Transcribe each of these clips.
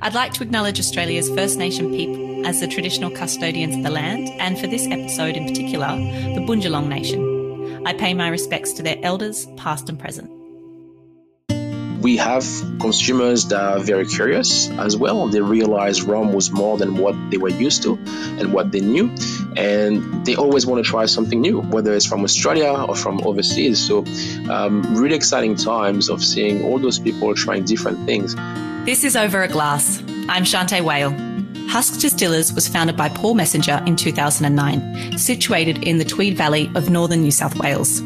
I'd like to acknowledge Australia's First Nation people as the traditional custodians of the land, and for this episode in particular, the Bundjalung Nation. I pay my respects to their elders, past and present we have consumers that are very curious as well. They realize rum was more than what they were used to and what they knew, and they always want to try something new, whether it's from Australia or from overseas. So, um, really exciting times of seeing all those people trying different things. This is Over a Glass. I'm Shanteh Wale. Husk Distillers was founded by Paul Messenger in 2009, situated in the Tweed Valley of northern New South Wales.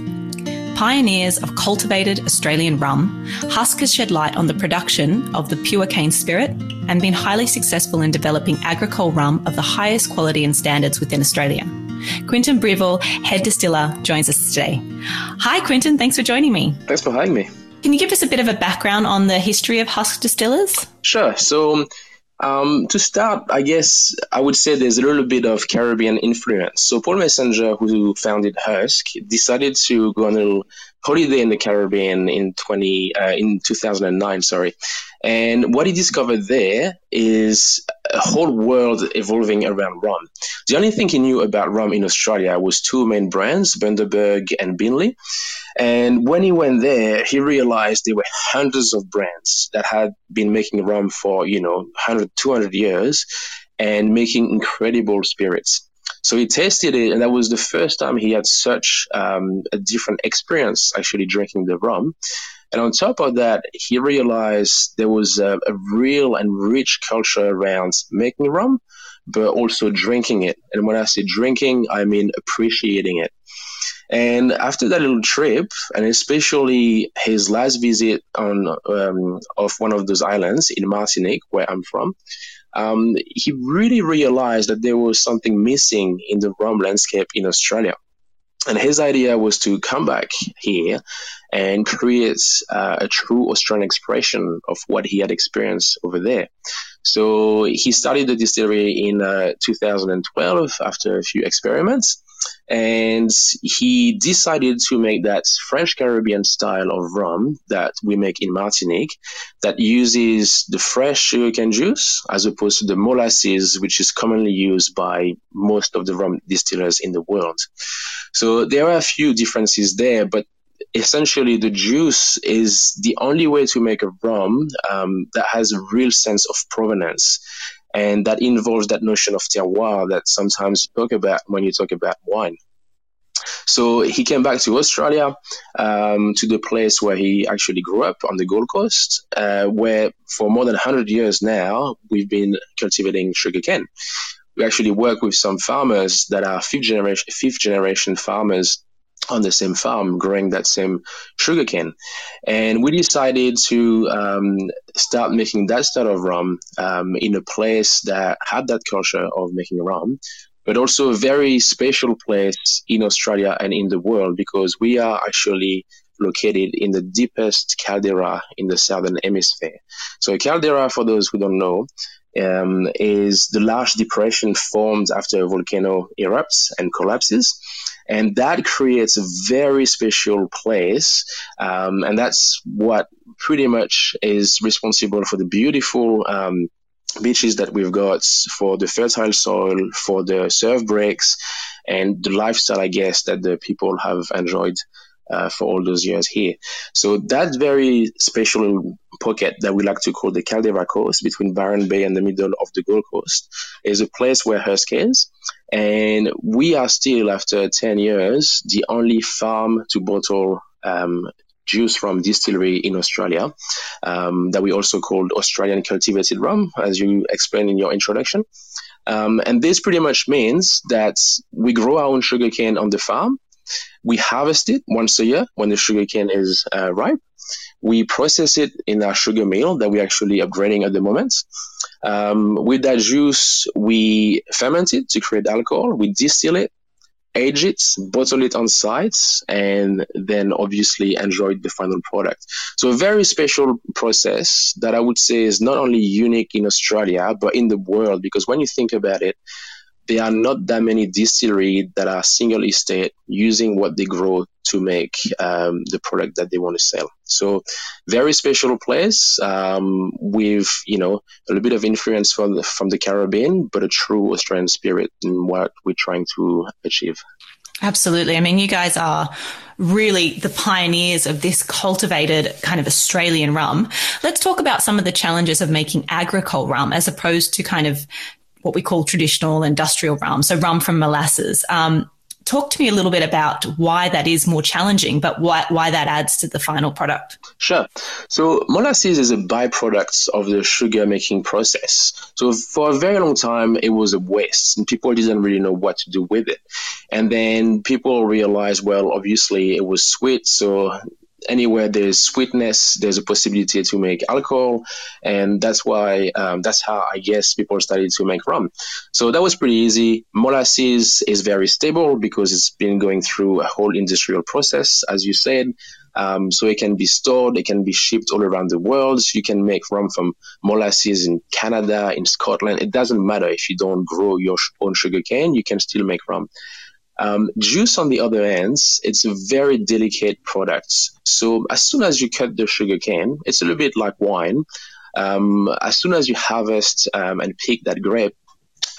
Pioneers of cultivated Australian rum, Husk has shed light on the production of the pure cane spirit and been highly successful in developing agricole rum of the highest quality and standards within Australia. Quentin Breville, head distiller, joins us today. Hi, Quentin. Thanks for joining me. Thanks for having me. Can you give us a bit of a background on the history of Husk Distillers? Sure. So, um, to start, I guess I would say there's a little bit of Caribbean influence. So Paul Messenger, who founded Husk, decided to go on a holiday in the Caribbean in 20 uh, in 2009. Sorry, and what he discovered there is a whole world evolving around rum. The only thing he knew about rum in Australia was two main brands, Bundaberg and Beenleigh. And when he went there, he realized there were hundreds of brands that had been making rum for, you know, 100, 200 years and making incredible spirits. So he tasted it, and that was the first time he had such um, a different experience actually drinking the rum. And on top of that, he realized there was a, a real and rich culture around making rum, but also drinking it. And when I say drinking, I mean appreciating it. And after that little trip, and especially his last visit on um, of one of those islands in Martinique, where I'm from, um, he really realized that there was something missing in the rum landscape in Australia. And his idea was to come back here and create uh, a true Australian expression of what he had experienced over there. So he started the distillery in uh, 2012 after a few experiments and he decided to make that French Caribbean style of rum that we make in Martinique that uses the fresh sugarcane juice as opposed to the molasses, which is commonly used by most of the rum distillers in the world. So there are a few differences there, but essentially the juice is the only way to make a rum um, that has a real sense of provenance and that involves that notion of terroir that sometimes you talk about when you talk about wine. So he came back to Australia, um, to the place where he actually grew up on the Gold Coast, uh, where for more than 100 years now we've been cultivating sugarcane. We actually work with some farmers that are fifth generation, fifth generation farmers on the same farm growing that same sugarcane. And we decided to um, start making that style of rum um, in a place that had that culture of making rum, but also a very special place in Australia and in the world because we are actually located in the deepest caldera in the southern hemisphere. So, a caldera, for those who don't know, um, is the large depression formed after a volcano erupts and collapses. And that creates a very special place. Um, and that's what pretty much is responsible for the beautiful um, beaches that we've got, for the fertile soil, for the surf breaks, and the lifestyle, I guess, that the people have enjoyed uh, for all those years here. So that very special pocket that we like to call the Caldera Coast between Byron Bay and the middle of the Gold Coast is a place where Husk is. And we are still, after 10 years, the only farm to bottle um, juice from distillery in Australia um, that we also called Australian cultivated rum, as you explained in your introduction. Um, and this pretty much means that we grow our own sugarcane on the farm we harvest it once a year when the sugarcane is uh, ripe. We process it in our sugar mill that we're actually upgrading at the moment. Um, with that juice, we ferment it to create alcohol. We distill it, age it, bottle it on site, and then obviously enjoy the final product. So a very special process that I would say is not only unique in Australia, but in the world, because when you think about it, there are not that many distilleries that are single estate using what they grow to make um, the product that they want to sell. So very special place um, with you know a little bit of influence from the, from the Caribbean, but a true Australian spirit in what we're trying to achieve. Absolutely. I mean, you guys are really the pioneers of this cultivated kind of Australian rum. Let's talk about some of the challenges of making agricole rum as opposed to kind of what we call traditional industrial rum. So rum from molasses. Um, talk to me a little bit about why that is more challenging, but why, why that adds to the final product. Sure. So molasses is a byproduct of the sugar making process. So for a very long time, it was a waste and people didn't really know what to do with it. And then people realized, well, obviously it was sweet. So anywhere there's sweetness, there's a possibility to make alcohol, and that's why um, that's how I guess people started to make rum. So that was pretty easy. Molasses is very stable because it's been going through a whole industrial process, as you said. Um, so it can be stored, it can be shipped all around the world. You can make rum from molasses in Canada, in Scotland. It doesn't matter if you don't grow your own sugar cane, you can still make rum. Um, juice, on the other hand, it's a very delicate product. So as soon as you cut the sugar cane, it's a little bit like wine. Um, as soon as you harvest um, and pick that grape,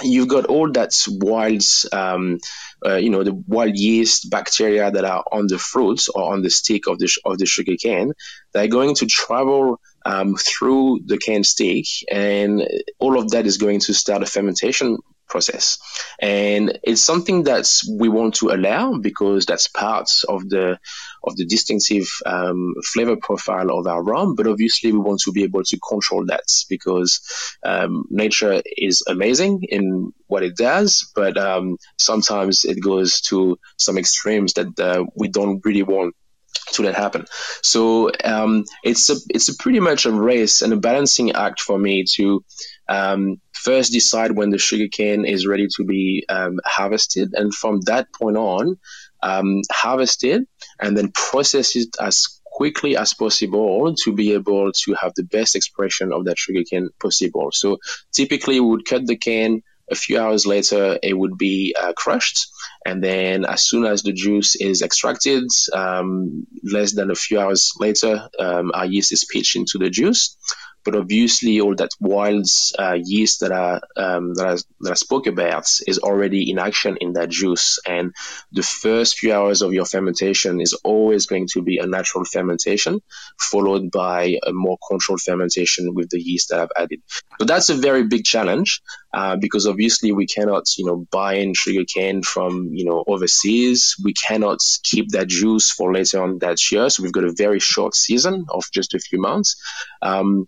you've got all that wild, um, uh, you know, the wild yeast bacteria that are on the fruits or on the stick of the of the sugar cane. They're going to travel um, through the cane stick, and all of that is going to start a fermentation process. And it's something that we want to allow because that's part of the of the distinctive um, flavor profile of our rum. But obviously, we want to be able to control that because um, nature is amazing in what it does, but um, sometimes it goes to some extremes that uh, we don't really want to let happen. So um, it's a it's a pretty much a race and a balancing act for me to um, first decide when the sugarcane is ready to be um, harvested, and from that point on, um, harvest it and then process it as quickly as possible to be able to have the best expression of that sugarcane possible. So typically, we would cut the cane. A few hours later, it would be uh, crushed, and then as soon as the juice is extracted, um, less than a few hours later, um, our yeast is pitched into the juice but obviously all that wild uh, yeast that I, um, that, I, that I spoke about is already in action in that juice. And the first few hours of your fermentation is always going to be a natural fermentation, followed by a more controlled fermentation with the yeast that I've added. So that's a very big challenge uh, because obviously we cannot, you know, buy in sugar cane from, you know, overseas. We cannot keep that juice for later on that year. So we've got a very short season of just a few months. Um,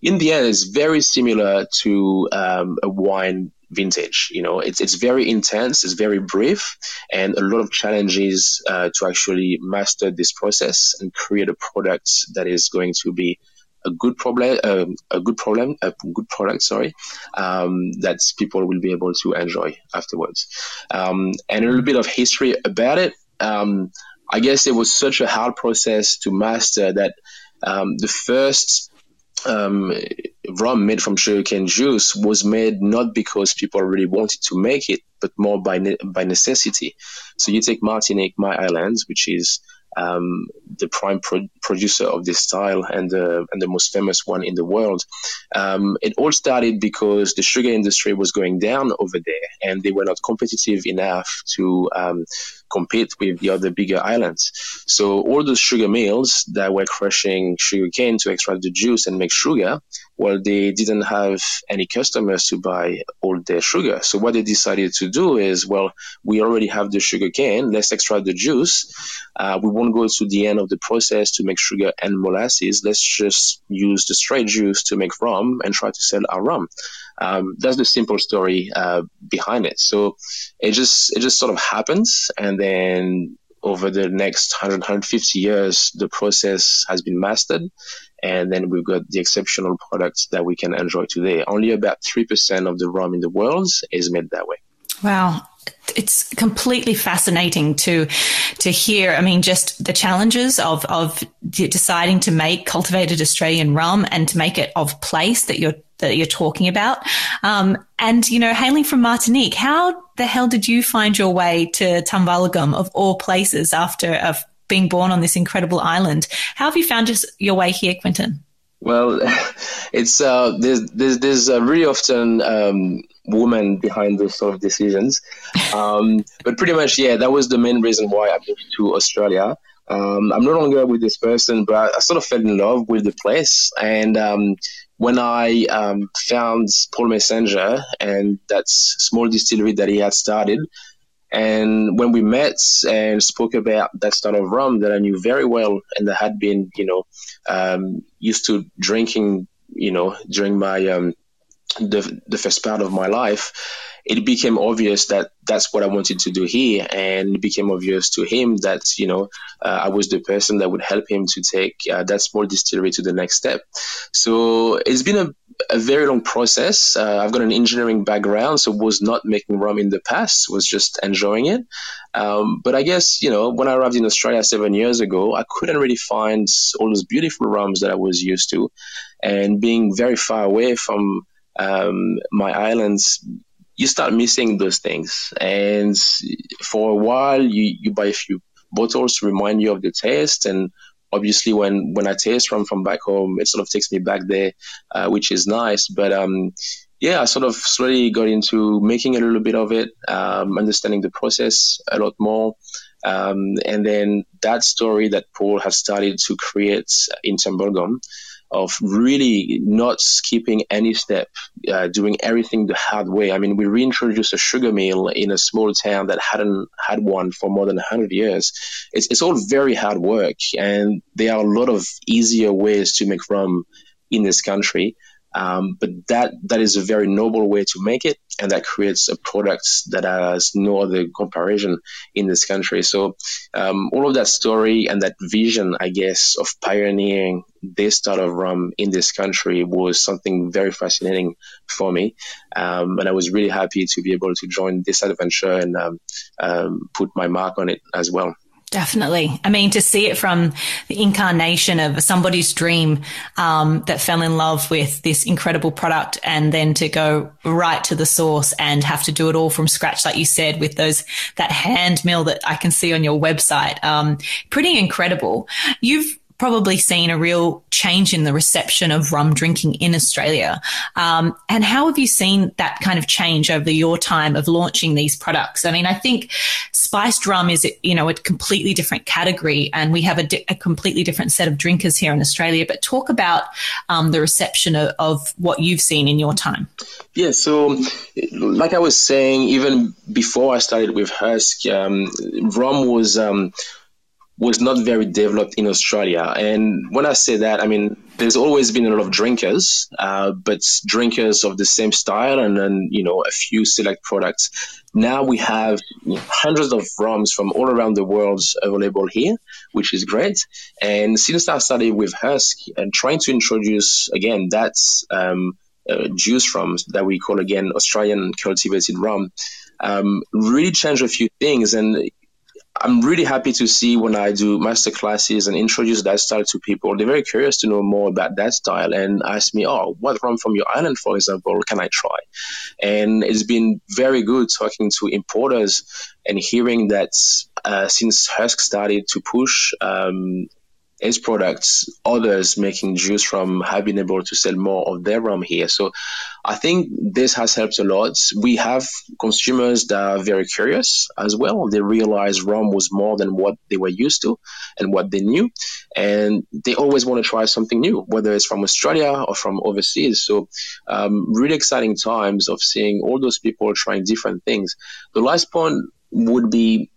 in the end, it's very similar to um, a wine vintage. You know, it's it's very intense, it's very brief, and a lot of challenges uh, to actually master this process and create a product that is going to be a good problem, uh, a good problem, a good product. Sorry, um, that people will be able to enjoy afterwards. Um, and a little bit of history about it. Um, I guess it was such a hard process to master that um, the first um, rum made from sugarcane juice was made not because people really wanted to make it, but more by ne- by necessity. So you take Martinique, my islands, which is um, the prime pro- producer of this style and the and the most famous one in the world. Um, it all started because the sugar industry was going down over there, and they were not competitive enough to um, compete with the other bigger islands. So all those sugar mills that were crushing sugar cane to extract the juice and make sugar, well, they didn't have any customers to buy all their sugar. So what they decided to do is, well, we already have the sugar cane. Let's extract the juice. Uh, we won't go to the end of the process to make sugar and molasses. Let's just use the straight juice to make rum and try to sell our rum. Um, that's the simple story uh, behind it. So it just it just sort of happens, and then over the next 100 150 years, the process has been mastered, and then we've got the exceptional products that we can enjoy today. Only about three percent of the rum in the world is made that way. Wow it's completely fascinating to to hear. I mean, just the challenges of of deciding to make cultivated Australian rum and to make it of place that you're that you're talking about. Um, and, you know, hailing from Martinique, how the hell did you find your way to Tumbulgum of all places after of being born on this incredible island? How have you found just your way here, Quentin? Well, it's uh, there's there's, there's really often um, women behind those sort of decisions, um, but pretty much yeah, that was the main reason why I moved to Australia. Um, I'm no longer with this person, but I sort of fell in love with the place. And um, when I um, found Paul Messenger and that small distillery that he had started, and when we met and spoke about that style of rum that I knew very well and that had been, you know, um, used to drinking, you know, during my um, the the first part of my life, it became obvious that that's what I wanted to do here, and it became obvious to him that you know uh, I was the person that would help him to take uh, that small distillery to the next step. So it's been a, a very long process. Uh, I've got an engineering background, so was not making rum in the past, was just enjoying it. Um, but I guess you know when I arrived in Australia seven years ago, I couldn't really find all those beautiful rums that I was used to, and being very far away from um, my islands you start missing those things. And for a while, you, you buy a few bottles to remind you of the taste. And obviously, when, when I taste rum from back home, it sort of takes me back there, uh, which is nice. But um, yeah, I sort of slowly got into making a little bit of it, um, understanding the process a lot more. Um, and then that story that Paul has started to create in Tumbulgum of really not skipping any step, uh, doing everything the hard way. I mean, we reintroduced a sugar mill in a small town that hadn't had one for more than 100 years. It's, it's all very hard work, and there are a lot of easier ways to make rum in this country. Um, but that that is a very noble way to make it, and that creates a product that has no other comparison in this country. So um, all of that story and that vision, I guess, of pioneering this style of rum in this country was something very fascinating for me, um, and I was really happy to be able to join this adventure and um, um, put my mark on it as well. Definitely. I mean, to see it from the incarnation of somebody's dream um, that fell in love with this incredible product and then to go right to the source and have to do it all from scratch, like you said, with those, that hand mill that I can see on your website. Um, pretty incredible. You've probably seen a real change in the reception of rum drinking in Australia. Um, and how have you seen that kind of change over your time of launching these products? I mean, I think spiced rum is, you know, a completely different category and we have a, di- a completely different set of drinkers here in Australia. But talk about um, the reception of, of what you've seen in your time. Yeah, so like I was saying, even before I started with Husk, um, rum was um, was not very developed in Australia. And when I say that, I mean there's always been a lot of drinkers, uh, but drinkers of the same style, and then you know a few select products. Now we have hundreds of rums from all around the world available here, which is great. And since I started with Husk and trying to introduce again that's um, uh, juice rums that we call again Australian cultivated rum, um, really changed a few things. And I'm really happy to see when I do master classes and introduce that style to people. They're very curious to know more about that style and ask me, oh, what rum from your island, for example, can I try? And it's been very good talking to importers and hearing that uh, since Husk started to push um, its products, others making juice from have been able to sell more of their rum here. So I think this has helped a lot. We have consumers that are very curious as well. They realize rum was more than what they were used to and what they knew. And they always want to try something new, whether it's from Australia or from overseas. So um, really exciting times of seeing all those people trying different things. The last point would be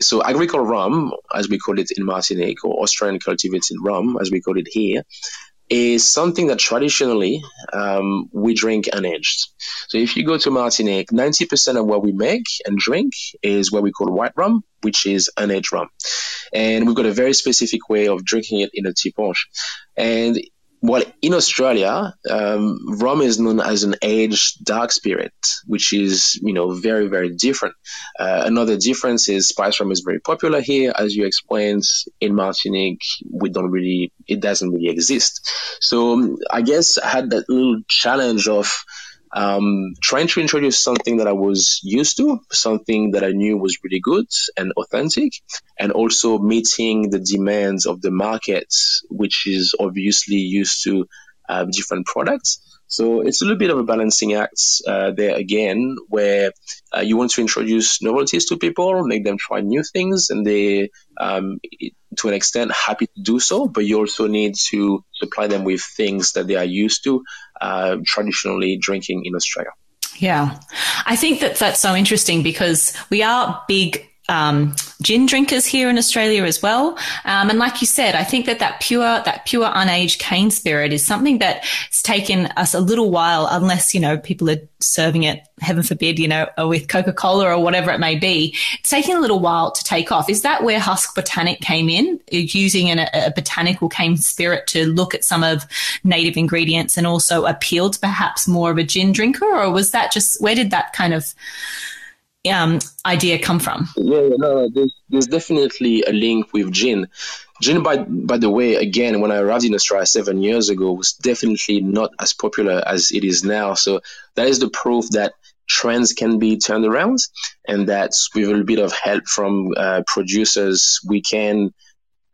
so agricole rum, as we call it in Martinique, or Australian cultivated rum, as we call it here, is something that traditionally um, we drink unaged. So if you go to Martinique, 90% of what we make and drink is what we call white rum, which is unaged rum. And we've got a very specific way of drinking it in a ti' punch. And well, in Australia, um, rum is known as an aged dark spirit, which is, you know, very, very different. Uh, another difference is spice rum is very popular here. As you explained, in Martinique, we don't really, it doesn't really exist. So um, I guess I had that little challenge of um, trying to introduce something that I was used to, something that I knew was really good and authentic, and also meeting the demands of the market, which is obviously used to uh, different products. So it's a little bit of a balancing act uh, there again, where uh, you want to introduce novelties to people, make them try new things, and they, um, to an extent, happy to do so. But you also need to supply them with things that they are used to uh, traditionally drinking in Australia. Yeah, I think that that's so interesting because we are big um, gin drinkers here in Australia as well. Um, and like you said, I think that that pure, that pure unaged cane spirit is something that's taken us a little while, unless, you know, people are serving it, heaven forbid, you know, with Coca-Cola or whatever it may be. It's taken a little while to take off. Is that where Husk Botanic came in, using an, a botanical cane spirit to look at some of native ingredients and also appeal to perhaps more of a gin drinker? Or was that just, where did that kind of, um, idea come from? Yeah, no, there's, there's definitely a link with gin. Gin, by by the way, again, when I arrived in Australia seven years ago, was definitely not as popular as it is now. So that is the proof that trends can be turned around, and that with a little bit of help from uh, producers, we can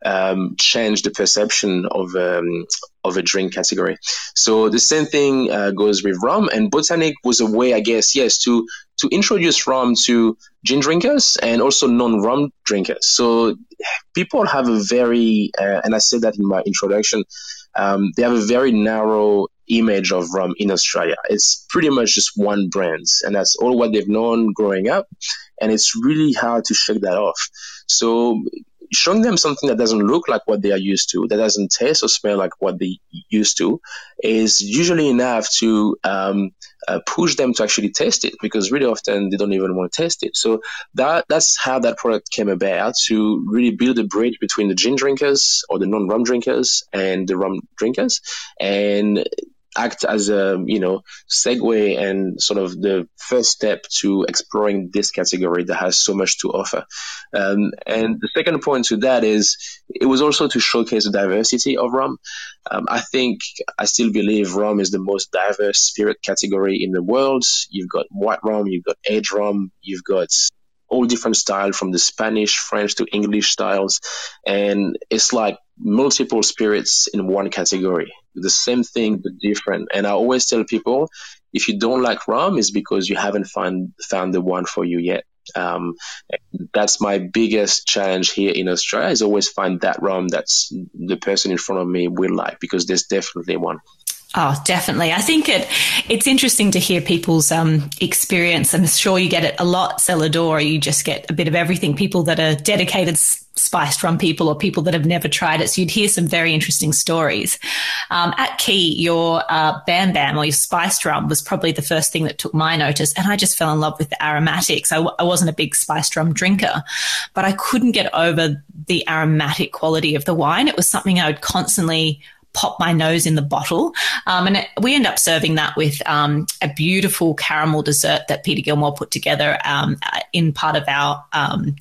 um, change the perception of um, of a drink category. So the same thing uh, goes with rum, and botanic was a way, I guess, yes, to to introduce rum to gin drinkers and also non-rum drinkers. So people have a very, uh, and I said that in my introduction, um, they have a very narrow image of rum in Australia. It's pretty much just one brand, and that's all what they've known growing up. And it's really hard to shake that off. So showing them something that doesn't look like what they are used to, that doesn't taste or smell like what they used to, is usually enough to um, uh, push them to actually test it because really often they don't even want to test it. So that that's how that product came about to really build a bridge between the gin drinkers or the non-rum drinkers and the rum drinkers, and act as a you know segue and sort of the first step to exploring this category that has so much to offer. Um, and the second point to that is it was also to showcase the diversity of rum. Um, I think I still believe rum is the most diverse spirit category in the world. You've got white rum, you've got aged rum, you've got all different style from the Spanish, French to English styles, and it's like multiple spirits in one category. The same thing but different. And I always tell people, if you don't like rum, it's because you haven't found found the one for you yet. Um, that's my biggest challenge here in Australia is always find that rum that's the person in front of me will like because there's definitely one. Oh, definitely. I think it it's interesting to hear people's um, experience. I'm sure you get it a lot, cellar. You just get a bit of everything. People that are dedicated spiced rum people or people that have never tried it. So you'd hear some very interesting stories. Um, at Quay, your uh, Bam Bam or your spiced rum was probably the first thing that took my notice, and I just fell in love with the aromatics. I w- I wasn't a big spiced rum drinker, but I couldn't get over the aromatic quality of the wine. It was something I would constantly pop my nose in the bottle. Um, and it, we end up serving that with um, a beautiful caramel dessert that Peter Gilmore put together um, in part of our um,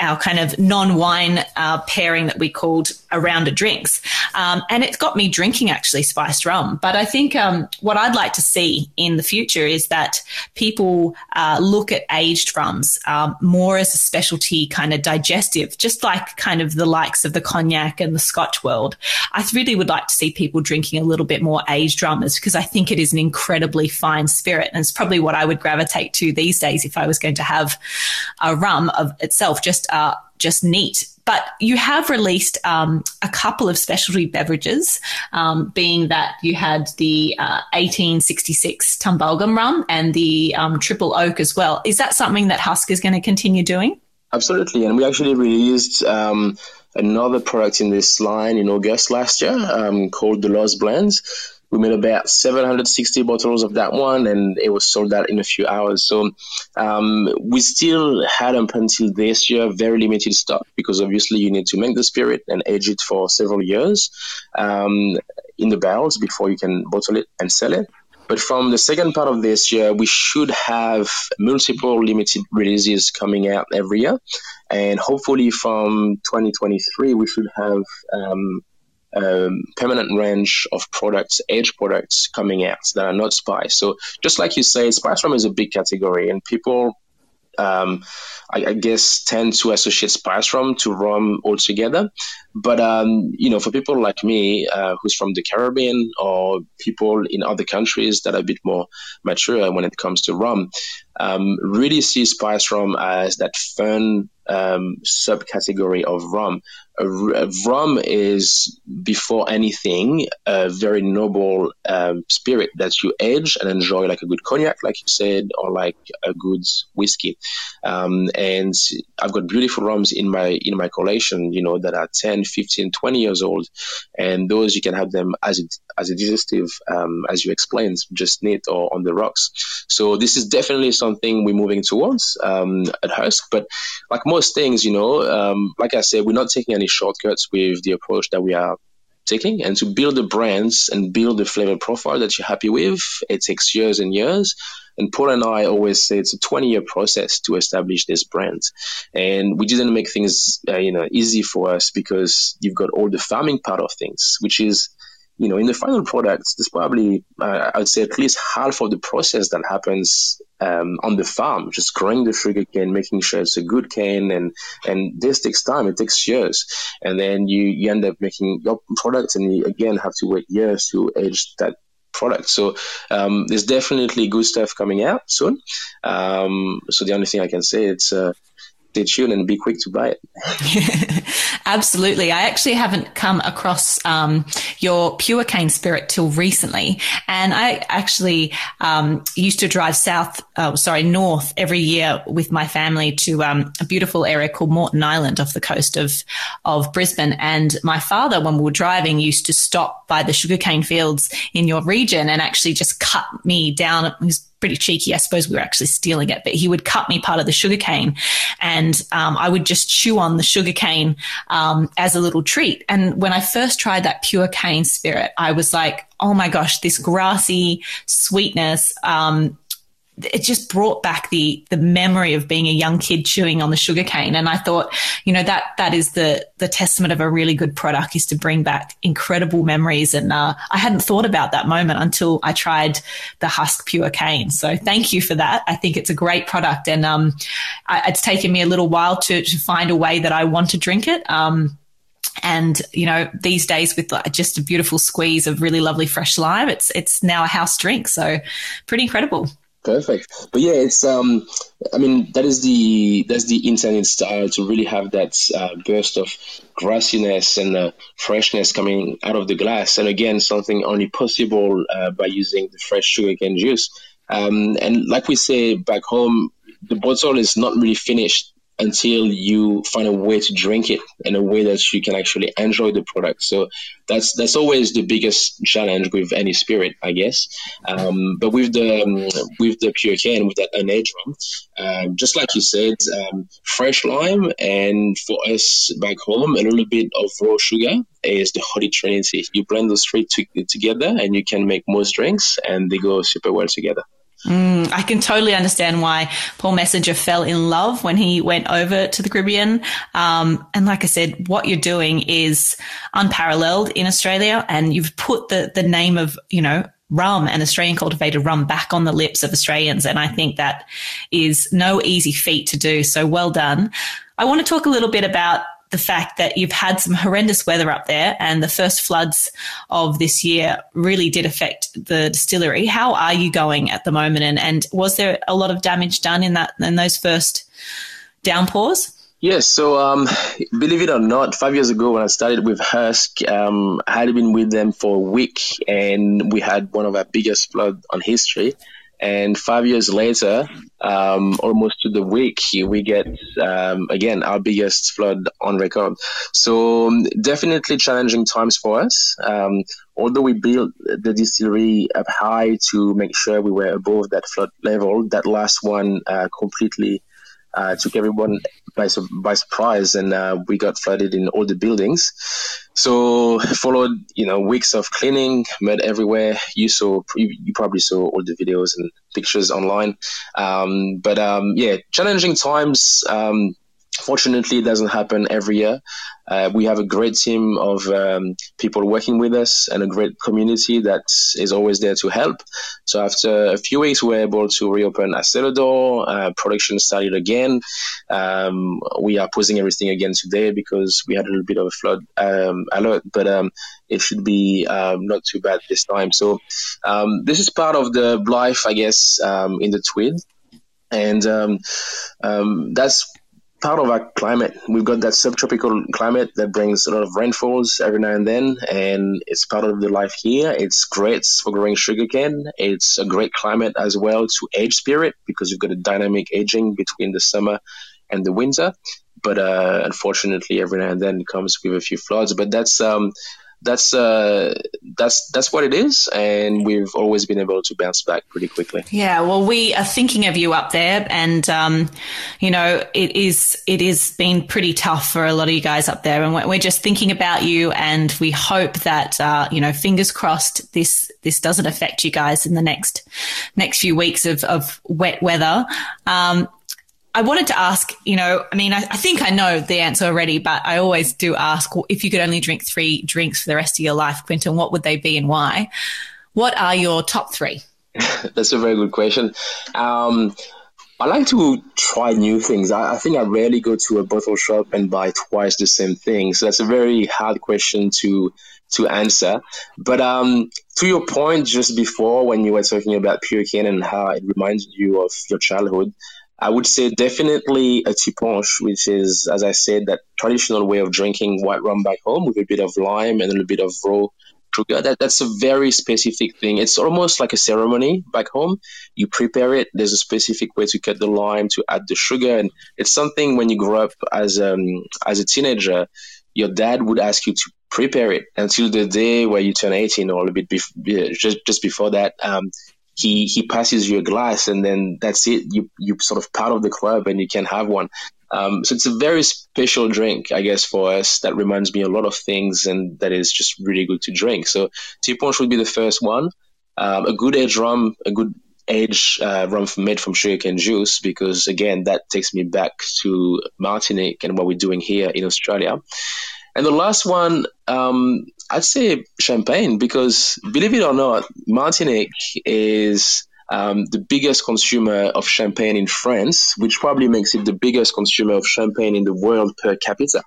our kind of non-wine uh, pairing that we called a drinks. Um, and it's got me drinking actually spiced rum. But I think um, what I'd like to see in the future is that people uh, look at aged rums um, more as a specialty kind of digestive, just like kind of the likes of the cognac and the Scotch world. I really would like to see people drinking a little bit more aged rums because I think it is an incredibly fine spirit. And it's probably what I would gravitate to these days if I was going to have a rum of itself, just uh, just neat. But you have released um, a couple of specialty beverages, um, being that you had the uh, 1866 Tumbulgum rum and the um, Triple Oak as well. Is that something that Husk is going to continue doing? Absolutely. And we actually released um, another product in this line in August last year um, called the Lost Blends we made about 760 bottles of that one, and it was sold out in a few hours. So um, we still had up until this year very limited stock because obviously you need to make the spirit and age it for several years um, in the barrels before you can bottle it and sell it. But from the second part of this year, we should have multiple limited releases coming out every year. And hopefully from 2023, we should have um, um, permanent range of products, age products coming out that are not spice. So just like you say, spice rum is a big category, and people um, I, I, guess tend to associate spice rum to rum altogether. But um, you know, for people like me, uh, who's from the Caribbean or people in other countries that are a bit more mature when it comes to rum, um, really see spice rum as that fun um, subcategory of rum. A, rum is, before anything, a very noble um, spirit that you age and enjoy, like a good cognac, like you said, or like a good whiskey. Um, and I've got beautiful rums in my in my collection, you know, that are 10, 15, 20 years old, and those you can have them as a, as a digestive, um, as you explained, just neat or on the rocks. So this is definitely something we're moving towards um, at Husk. But like most things, you know, um, like I said, we're not taking any shortcuts with the approach that we are taking. And to build the brands and build the flavor profile that you're happy with, it takes years and years. And Paul and I always say it's a 20 year process to establish this brand. And we didn't make things, uh, you know, easy for us because you've got all the farming part of things, which is you know, in the final product, there's probably, uh, I would say, at least half of the process that happens um, on the farm, just growing the sugar cane, making sure it's a good cane, and and this takes time. It takes years, and then you you end up making your product, and you again have to wait years to age that product. So um, there's definitely good stuff coming out soon. Um, so the only thing I can say it's. Uh, stay tuned and be quick to buy it. Absolutely. I actually haven't come across um, your pure cane spirit till recently. And I actually um, used to drive south, oh, sorry, north every year with my family to um, a beautiful area called Moreton Island off the coast of, of Brisbane. And my father, when we were driving, used to stop by the sugarcane fields in your region and actually just cut me down. He was pretty cheeky. I suppose we were actually stealing it, but he would cut me part of the sugar cane and um, I would just chew on the sugar cane um, as a little treat. And when I first tried that pure cane spirit, I was like, oh my gosh, this grassy sweetness, um, it just brought back the the memory of being a young kid chewing on the sugar cane. And i thought you know that that is the the testament of a really good product is to bring back incredible memories. And uh, i hadn't thought about that moment until i tried the husk pure cane. So thank you for that. I think it's a great product. And um, I, it's taken me a little while to, to find a way that i want to drink it. Um, and you know these days with just a beautiful squeeze of really lovely fresh lime it's it's now a house drink. So pretty incredible Perfect. But yeah, it's um, I mean that is the that's the intended style to really have that uh, burst of grassiness and uh, freshness coming out of the glass, and again something only possible uh, by using the fresh sugarcane juice. Um, and like we say back home, the bottle is not really finished until you find a way to drink it in a way that you can actually enjoy the product. So that's that's always the biggest challenge with any spirit, I guess. Um, but with the um, with the pure cane, with that one, um, just like you said, um, fresh lime, and for us back home, a little bit of raw sugar is the holy trinity. You blend those three to- together, and you can make most drinks, and they go super well together. Mm, I can totally understand why Paul Messenger fell in love when he went over to the Caribbean. Um, and like I said, what you're doing is unparalleled in Australia, and you've put the the name of you know rum and Australian cultivated rum back on the lips of Australians, and I think that is no easy feat to do. So well done. I want to talk a little bit about the fact that you've had some horrendous weather up there and the first floods of this year really did affect the distillery. How are you going at the moment? And, and was there a lot of damage done in that in those first downpours? Yes, so um, believe it or not, five years ago when I started with Husk, um, I had been with them for a week and we had one of our biggest floods on history. And five years later, um, almost to the week, we get um, again our biggest flood on record. So um, definitely challenging times for us. Um, although we built the distillery up high to make sure we were above that flood level, that last one uh, completely uh, took everyone by, by surprise, and uh, we got flooded in all the buildings. So followed, you know, weeks of cleaning, mud everywhere. You saw, you, probably saw all the videos and pictures online. Um, but um, yeah, challenging times. Um, Fortunately, it doesn't happen every year. Uh, we have a great team of um, people working with us and a great community that is always there to help. So after a few weeks, we were able to reopen a cellar door. Uh, production started again. Um, we are pausing everything again today because we had a little bit of a flood um, alert, but um, it should be um, not too bad this time. So um, this is part of the life, I guess, in the Tweed. And that's part of our climate. We've got that subtropical climate that brings a lot of rainfalls every now and then, and it's part of the life here. It's great for growing sugarcane. It's a great climate as well to age spirit because you've got a dynamic aging between the summer and the winter. But uh, unfortunately, every now and then it comes with a few floods. But that's um, that's uh, that's that's what it is, and we've always been able to bounce back pretty quickly. Yeah, well, we are thinking of you up there, and um, you know, it is it is been pretty tough for a lot of you guys up there, and we're just thinking about you, and we hope that uh, you know, fingers crossed, this this doesn't affect you guys in the next next few weeks of of wet weather. Um, I wanted to ask, you know, I mean, I, I, think I know the answer already, but I always do ask if you could only drink three drinks for the rest of your life, Quentin, what would they be and why? What are your top three? That's a very good question. Um, I like to try new things. I, I, think I rarely go to a bottle shop and buy twice the same thing. So that's a very hard question to to answer. But um, to your point just before when you were talking about Purecane and how it reminds you of your childhood, I would say definitely a ti' punch, which is, as I said, that traditional way of drinking white rum back home with a bit of lime and a little bit of raw sugar. That, that's a very specific thing. It's almost like a ceremony back home. You prepare it. There's a specific way to cut the lime, to add the sugar, and it's something when you grow up as um, as a teenager, your dad would ask you to prepare it until the day where you turn 18 or a little bit bef- just just before that. Um, he he passes you a glass and then that's it. You you sort of part of the club and you can have one. Um, so it's a very special drink i guess for us. That reminds me a lot of things and that is just really good to drink. So ti' punch would be the first one. Um, a good age rum a good age uh, rum made from sugarcane juice because again that takes me back to martinique and what we're doing here in australia and the last one, um, I'd say champagne because believe it or not, Martinique is um, the biggest consumer of champagne in France, which probably makes it the biggest consumer of champagne in the world per capita.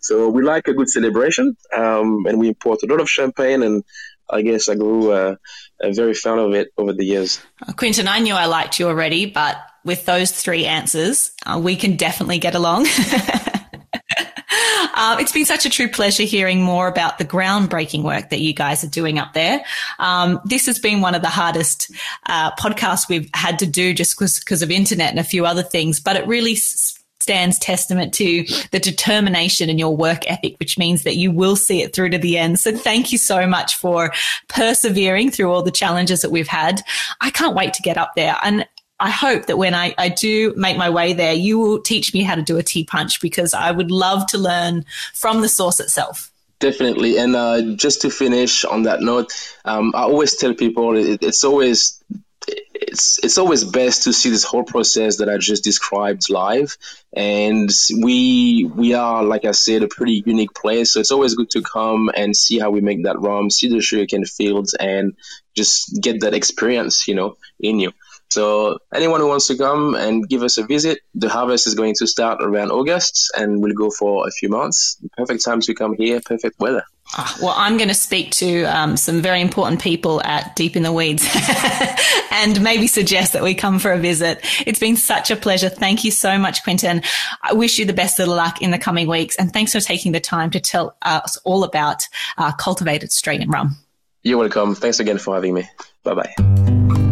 So we like a good celebration, um, and we import a lot of champagne. And I guess I grew uh, very fan of it over the years. Quentin, I knew I liked you already, but with those three answers, uh, we can definitely get along. Uh, it's been such a true pleasure hearing more about the groundbreaking work that you guys are doing up there. Um, this has been one of the hardest uh, podcasts we've had to do just because of internet and a few other things, but it really stands testament to the determination in your work ethic, which means that you will see it through to the end. So thank you so much for persevering through all the challenges that we've had. I can't wait to get up there. And I hope that when I, I do make my way there, you will teach me how to do a ti' punch because I would love to learn from the source itself. Definitely. And uh, just to finish on that note, um, I always tell people it, it's always it's it's always best to see this whole process that I just described live. And we we are, like I said, a pretty unique place. So it's always good to come and see how we make that rum, see the sugarcane fields, and just get that experience, you know, in you. So anyone who wants to come and give us a visit, the harvest is going to start around August and we'll go for a few months. Perfect time to come here, perfect weather. Oh, well, I'm going to speak to um, some very important people at Deep in the Weeds and maybe suggest that we come for a visit. It's been such a pleasure. Thank you so much, Quentin. I wish you the best of luck in the coming weeks. And thanks for taking the time to tell us all about uh, cultivated Australian rum. You're welcome. Thanks again for having me. Bye bye.